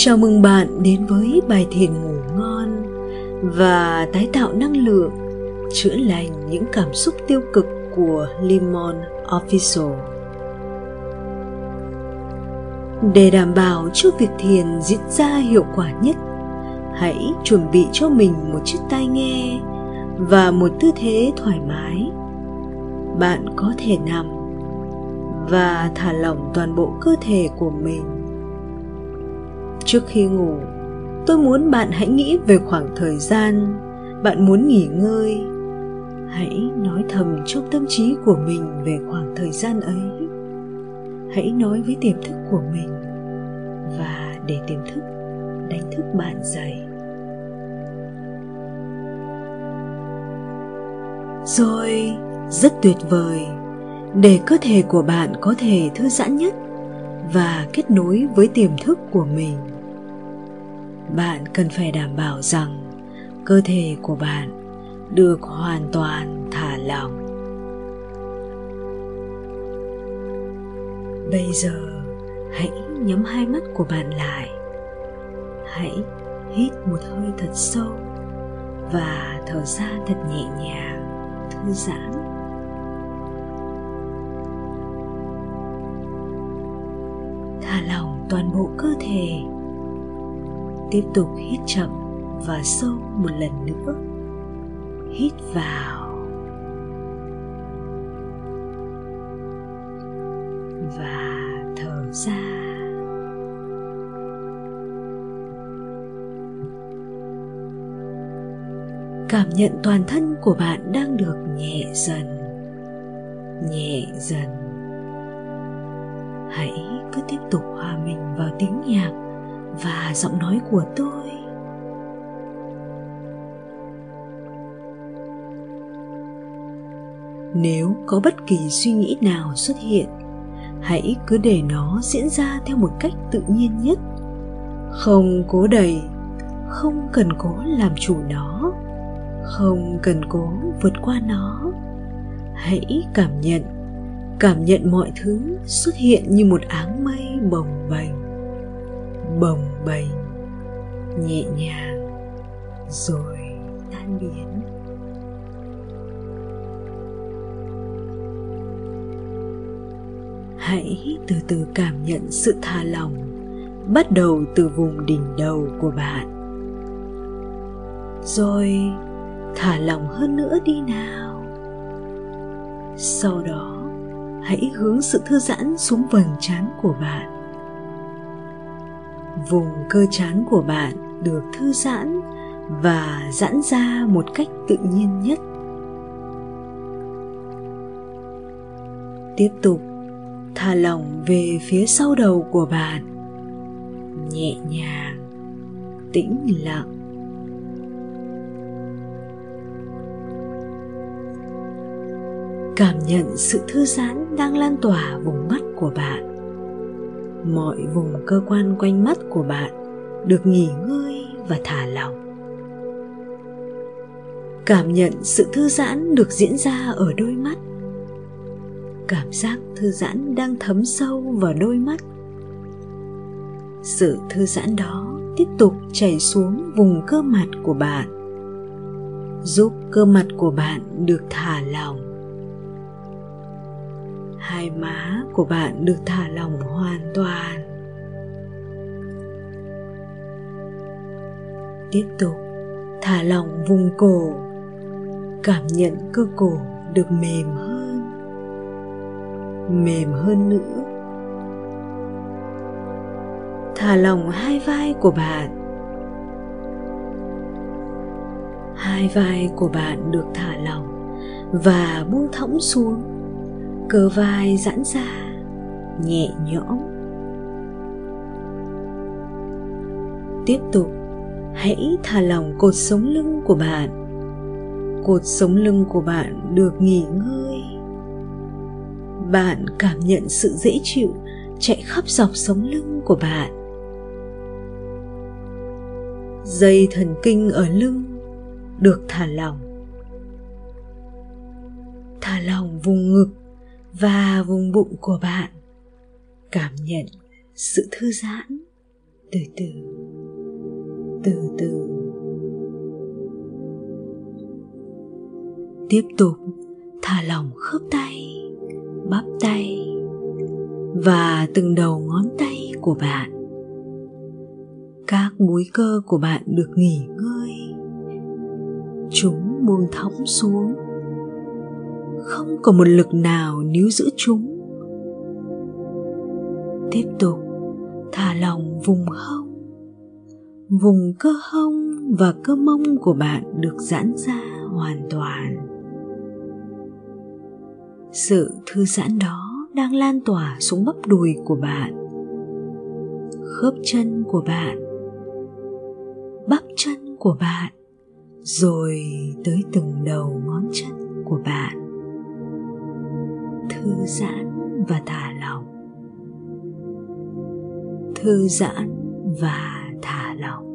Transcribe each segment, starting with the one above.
Chào mừng bạn đến với bài thiền ngủ ngon và tái tạo năng lượng, chữa lành những cảm xúc tiêu cực của Limon Official. Để đảm bảo cho việc thiền diễn ra hiệu quả nhất, hãy chuẩn bị cho mình một chiếc tai nghe và một tư thế thoải mái. Bạn có thể nằm và thả lỏng toàn bộ cơ thể của mình trước khi ngủ. Tôi muốn bạn hãy nghĩ về khoảng thời gian bạn muốn nghỉ ngơi. Hãy nói thầm trong tâm trí của mình về khoảng thời gian ấy. Hãy nói với tiềm thức của mình và để tiềm thức đánh thức bạn dậy. Rồi, rất tuyệt vời. Để cơ thể của bạn có thể thư giãn nhất và kết nối với tiềm thức của mình bạn cần phải đảm bảo rằng cơ thể của bạn được hoàn toàn thả lỏng. Bây giờ, hãy nhắm hai mắt của bạn lại. Hãy hít một hơi thật sâu và thở ra thật nhẹ nhàng, thư giãn. Thả lỏng toàn bộ cơ thể tiếp tục hít chậm và sâu một lần nữa. Hít vào. Và thở ra. Cảm nhận toàn thân của bạn đang được nhẹ dần nhẹ dần. Hãy cứ tiếp tục hòa mình vào tiếng nhạc và giọng nói của tôi. Nếu có bất kỳ suy nghĩ nào xuất hiện, hãy cứ để nó diễn ra theo một cách tự nhiên nhất. Không cố đầy không cần cố làm chủ nó, không cần cố vượt qua nó. Hãy cảm nhận cảm nhận mọi thứ xuất hiện như một áng mây bồng bềnh bồng bềnh, nhẹ nhàng, rồi tan biến. Hãy từ từ cảm nhận sự thả lỏng, bắt đầu từ vùng đỉnh đầu của bạn. Rồi, thả lỏng hơn nữa đi nào. Sau đó, hãy hướng sự thư giãn xuống vầng trán của bạn vùng cơ trán của bạn được thư giãn và giãn ra một cách tự nhiên nhất. Tiếp tục, thả lỏng về phía sau đầu của bạn. Nhẹ nhàng, tĩnh lặng. Cảm nhận sự thư giãn đang lan tỏa vùng mắt của bạn mọi vùng cơ quan quanh mắt của bạn được nghỉ ngơi và thả lỏng. Cảm nhận sự thư giãn được diễn ra ở đôi mắt. Cảm giác thư giãn đang thấm sâu vào đôi mắt. Sự thư giãn đó tiếp tục chảy xuống vùng cơ mặt của bạn, giúp cơ mặt của bạn được thả lỏng hai má của bạn được thả lỏng hoàn toàn. Tiếp tục, thả lỏng vùng cổ. Cảm nhận cơ cổ được mềm hơn. Mềm hơn nữa. Thả lỏng hai vai của bạn. Hai vai của bạn được thả lỏng và buông thõng xuống cơ vai giãn ra, nhẹ nhõm. Tiếp tục, hãy thả lỏng cột sống lưng của bạn. Cột sống lưng của bạn được nghỉ ngơi. Bạn cảm nhận sự dễ chịu chạy khắp dọc sống lưng của bạn. Dây thần kinh ở lưng được thả lỏng. Thả lỏng vùng ngực và vùng bụng của bạn. Cảm nhận sự thư giãn từ từ từ từ. Tiếp tục, thả lỏng khớp tay, bắp tay và từng đầu ngón tay của bạn. Các múi cơ của bạn được nghỉ ngơi. Chúng buông thõng xuống không có một lực nào níu giữ chúng. Tiếp tục, thả lỏng vùng hông. Vùng cơ hông và cơ mông của bạn được giãn ra hoàn toàn. Sự thư giãn đó đang lan tỏa xuống bắp đùi của bạn, khớp chân của bạn, bắp chân của bạn, rồi tới từng đầu ngón chân của bạn thư giãn và thả lỏng. Thư giãn và thả lỏng.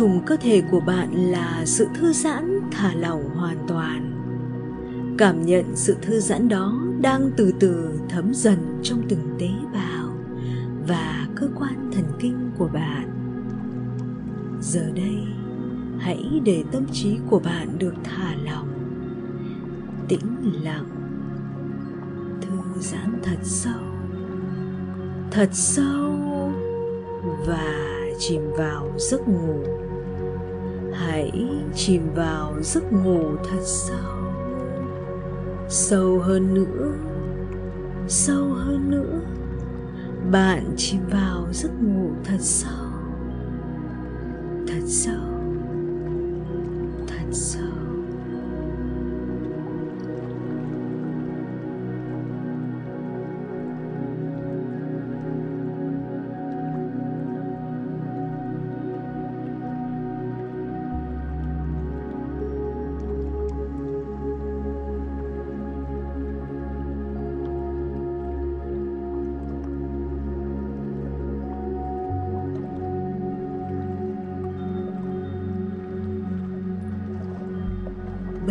Trùm cơ thể của bạn là sự thư giãn thả lỏng hoàn toàn. Cảm nhận sự thư giãn đó đang từ từ thấm dần trong từng tế bào và cơ quan thần kinh của bạn. Giờ đây, hãy để tâm trí của bạn được thả lỏng, tĩnh lặng, thư giãn thật sâu thật sâu và chìm vào giấc ngủ hãy chìm vào giấc ngủ thật sâu. Sâu hơn nữa, sâu hơn nữa. Bạn chìm vào giấc ngủ thật sâu. Thật sâu.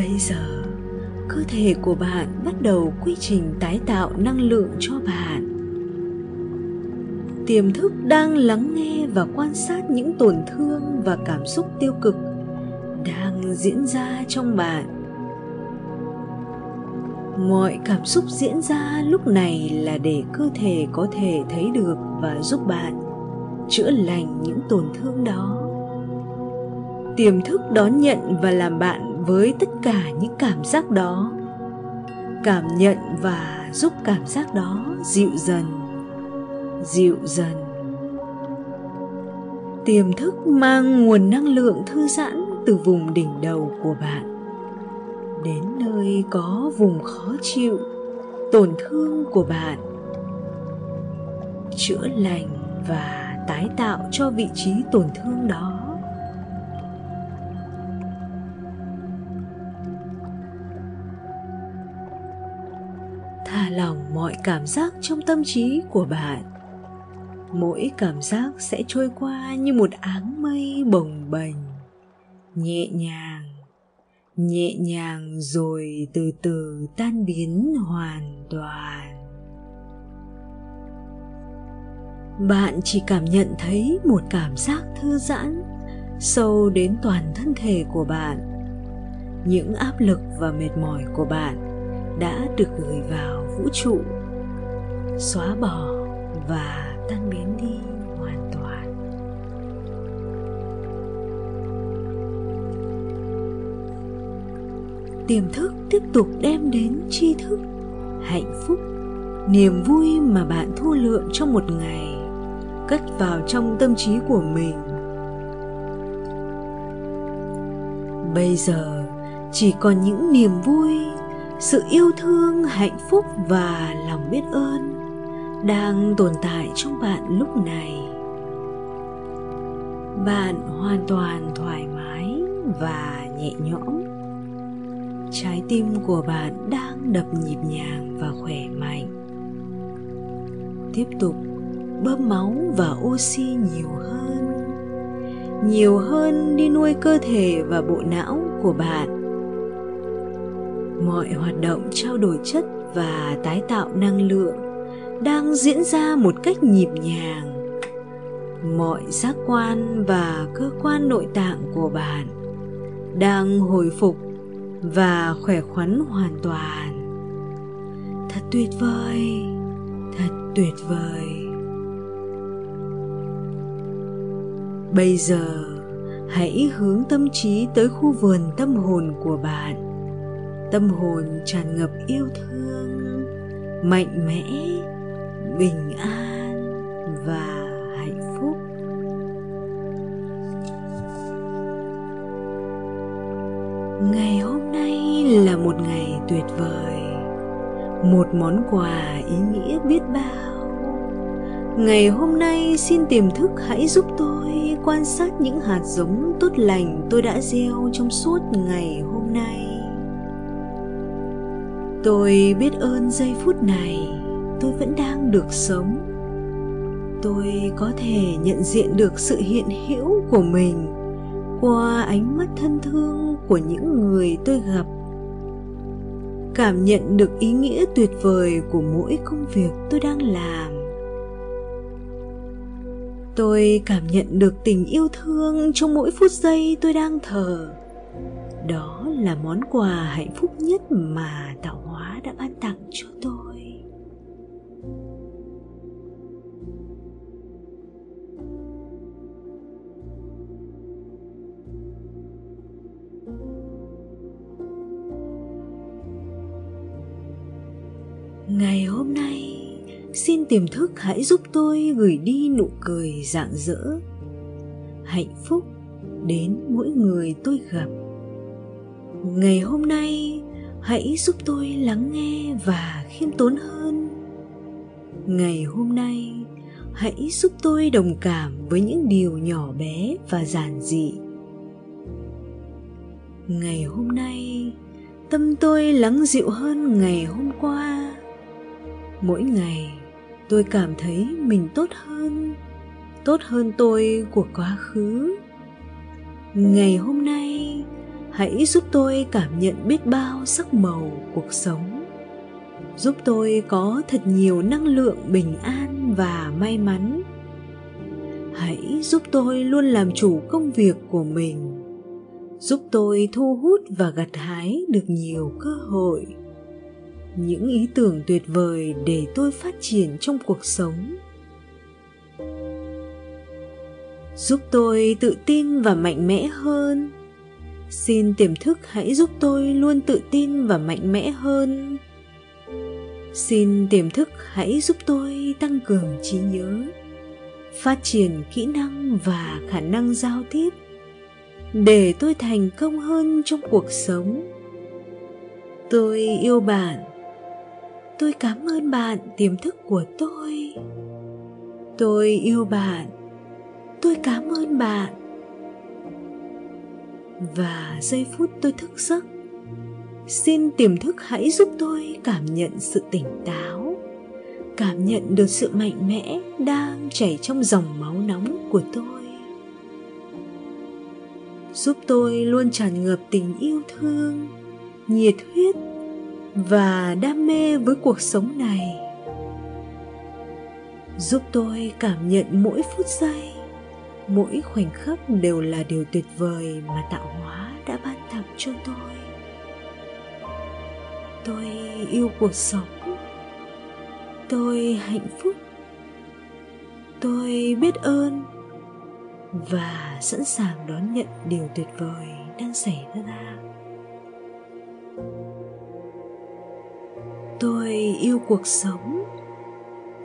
Bây giờ, cơ thể của bạn bắt đầu quy trình tái tạo năng lượng cho bạn. Tiềm thức đang lắng nghe và quan sát những tổn thương và cảm xúc tiêu cực đang diễn ra trong bạn. Mọi cảm xúc diễn ra lúc này là để cơ thể có thể thấy được và giúp bạn chữa lành những tổn thương đó. Tiềm thức đón nhận và làm bạn với tất cả những cảm giác đó. Cảm nhận và giúp cảm giác đó dịu dần dịu dần. Tiềm thức mang nguồn năng lượng thư giãn từ vùng đỉnh đầu của bạn, đến nơi có vùng khó chịu, tổn thương của bạn, chữa lành và tái tạo cho vị trí tổn thương đó. Thả lỏng mọi cảm giác trong tâm trí của bạn. Mỗi cảm giác sẽ trôi qua như một áng mây bồng bềnh, nhẹ nhàng nhẹ nhàng rồi từ từ tan biến hoàn toàn. Bạn chỉ cảm nhận thấy một cảm giác thư giãn sâu đến toàn thân thể của bạn, những áp lực và mệt mỏi của bạn đã được gửi vào vũ trụ. Xóa bỏ và tan biến đi hoàn toàn. Tiềm thức tiếp tục đem đến tri thức, hạnh phúc, niềm vui mà bạn thu lượm trong một ngày, cất vào trong tâm trí của mình. Bây giờ, chỉ còn những niềm vui sự yêu thương, hạnh phúc và lòng biết ơn đang tồn tại trong bạn lúc này. Bạn hoàn toàn thoải mái và nhẹ nhõm. Trái tim của bạn đang đập nhịp nhàng và khỏe mạnh. Tiếp tục, bơm máu và oxy nhiều hơn. Nhiều hơn đi nuôi cơ thể và bộ não của bạn mọi hoạt động trao đổi chất và tái tạo năng lượng đang diễn ra một cách nhịp nhàng. Mọi giác quan và cơ quan nội tạng của bạn đang hồi phục và khỏe khoắn hoàn toàn. Thật tuyệt vời, thật tuyệt vời. Bây giờ, hãy hướng tâm trí tới khu vườn tâm hồn của bạn tâm hồn tràn ngập yêu thương, mạnh mẽ, bình an và hạnh phúc. Ngày hôm nay là một ngày tuyệt vời, một món quà ý nghĩa biết bao. Ngày hôm nay xin tiềm thức hãy giúp tôi quan sát những hạt giống tốt lành tôi đã gieo trong suốt ngày hôm nay tôi biết ơn giây phút này, tôi vẫn đang được sống. Tôi có thể nhận diện được sự hiện hữu của mình qua ánh mắt thân thương của những người tôi gặp. Cảm nhận được ý nghĩa tuyệt vời của mỗi công việc tôi đang làm. Tôi cảm nhận được tình yêu thương trong mỗi phút giây tôi đang thở. Đó là món quà hạnh phúc nhất mà tạo đã ban tặng cho tôi. Ngày hôm nay, xin tiềm thức hãy giúp tôi gửi đi nụ cười rạng rỡ, hạnh phúc đến mỗi người tôi gặp. Ngày hôm nay hãy giúp tôi lắng nghe và khiêm tốn hơn. Ngày hôm nay, hãy giúp tôi đồng cảm với những điều nhỏ bé và giản dị. Ngày hôm nay, tâm tôi lắng dịu hơn ngày hôm qua. Mỗi ngày, tôi cảm thấy mình tốt hơn tốt hơn tôi của quá khứ. Ngày hôm nay hãy giúp tôi cảm nhận biết bao sắc màu cuộc sống. Giúp tôi có thật nhiều năng lượng bình an và may mắn. Hãy giúp tôi luôn làm chủ công việc của mình. Giúp tôi thu hút và gặt hái được nhiều cơ hội. Những ý tưởng tuyệt vời để tôi phát triển trong cuộc sống. Giúp tôi tự tin và mạnh mẽ hơn xin tiềm thức hãy giúp tôi luôn tự tin và mạnh mẽ hơn. Xin tiềm thức hãy giúp tôi tăng cường trí nhớ, phát triển kỹ năng và khả năng giao tiếp, để tôi thành công hơn trong cuộc sống. Tôi yêu bạn. Tôi cảm ơn bạn tiềm thức của tôi. Tôi yêu bạn. Tôi cảm ơn bạn và giây phút tôi thức giấc. Xin tiềm thức hãy giúp tôi cảm nhận sự tỉnh táo, cảm nhận được sự mạnh mẽ đang chảy trong dòng máu nóng của tôi. Giúp tôi luôn tràn ngập tình yêu thương, nhiệt huyết và đam mê với cuộc sống này. Giúp tôi cảm nhận mỗi phút giây mỗi khoảnh khắc đều là điều tuyệt vời mà tạo hóa đã ban tặng cho tôi. Tôi yêu cuộc sống. Tôi hạnh phúc. Tôi biết ơn và sẵn sàng đón nhận điều tuyệt vời đang xảy ra. Tôi yêu cuộc sống.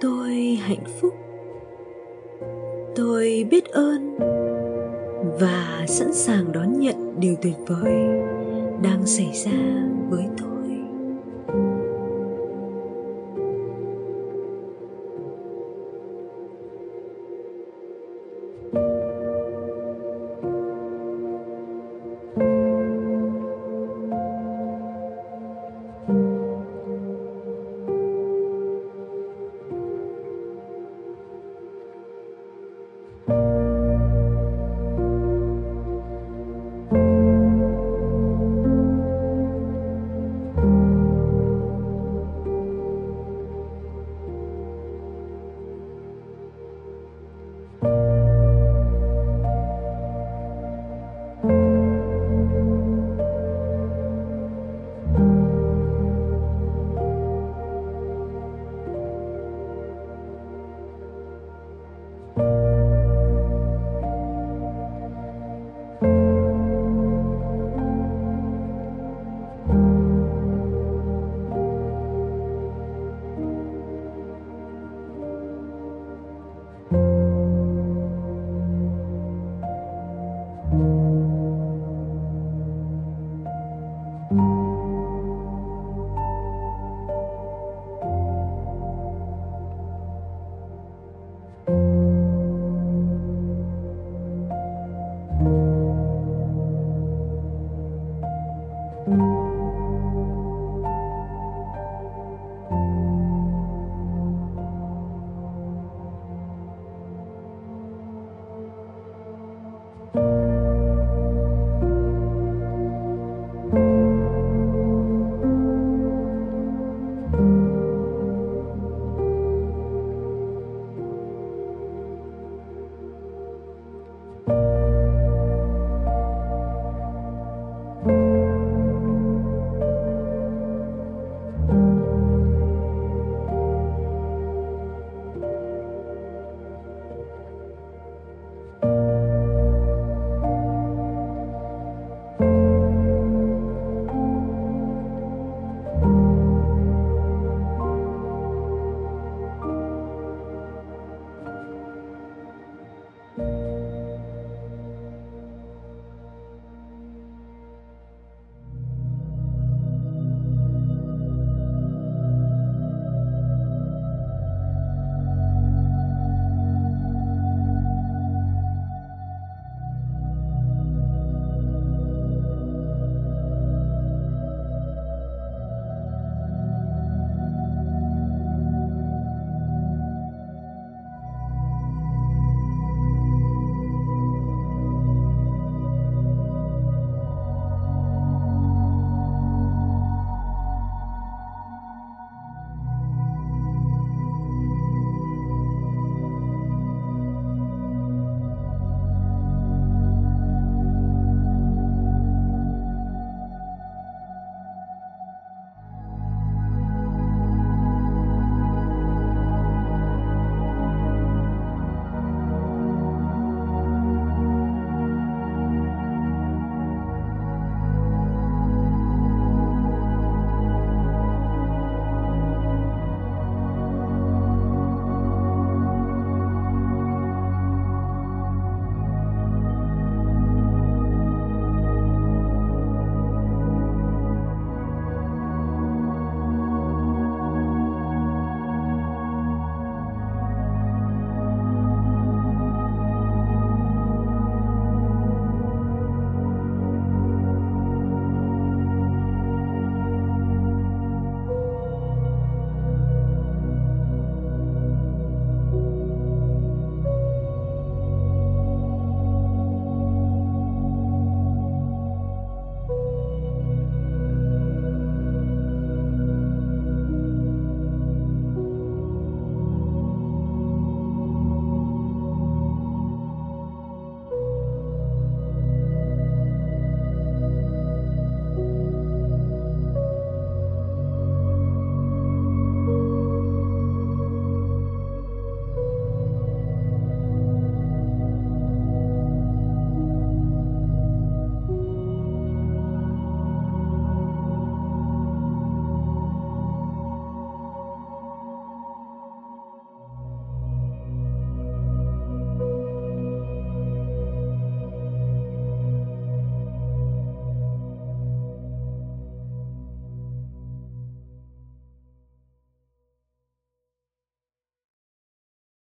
Tôi hạnh phúc tôi biết ơn và sẵn sàng đón nhận điều tuyệt vời đang xảy ra với tôi.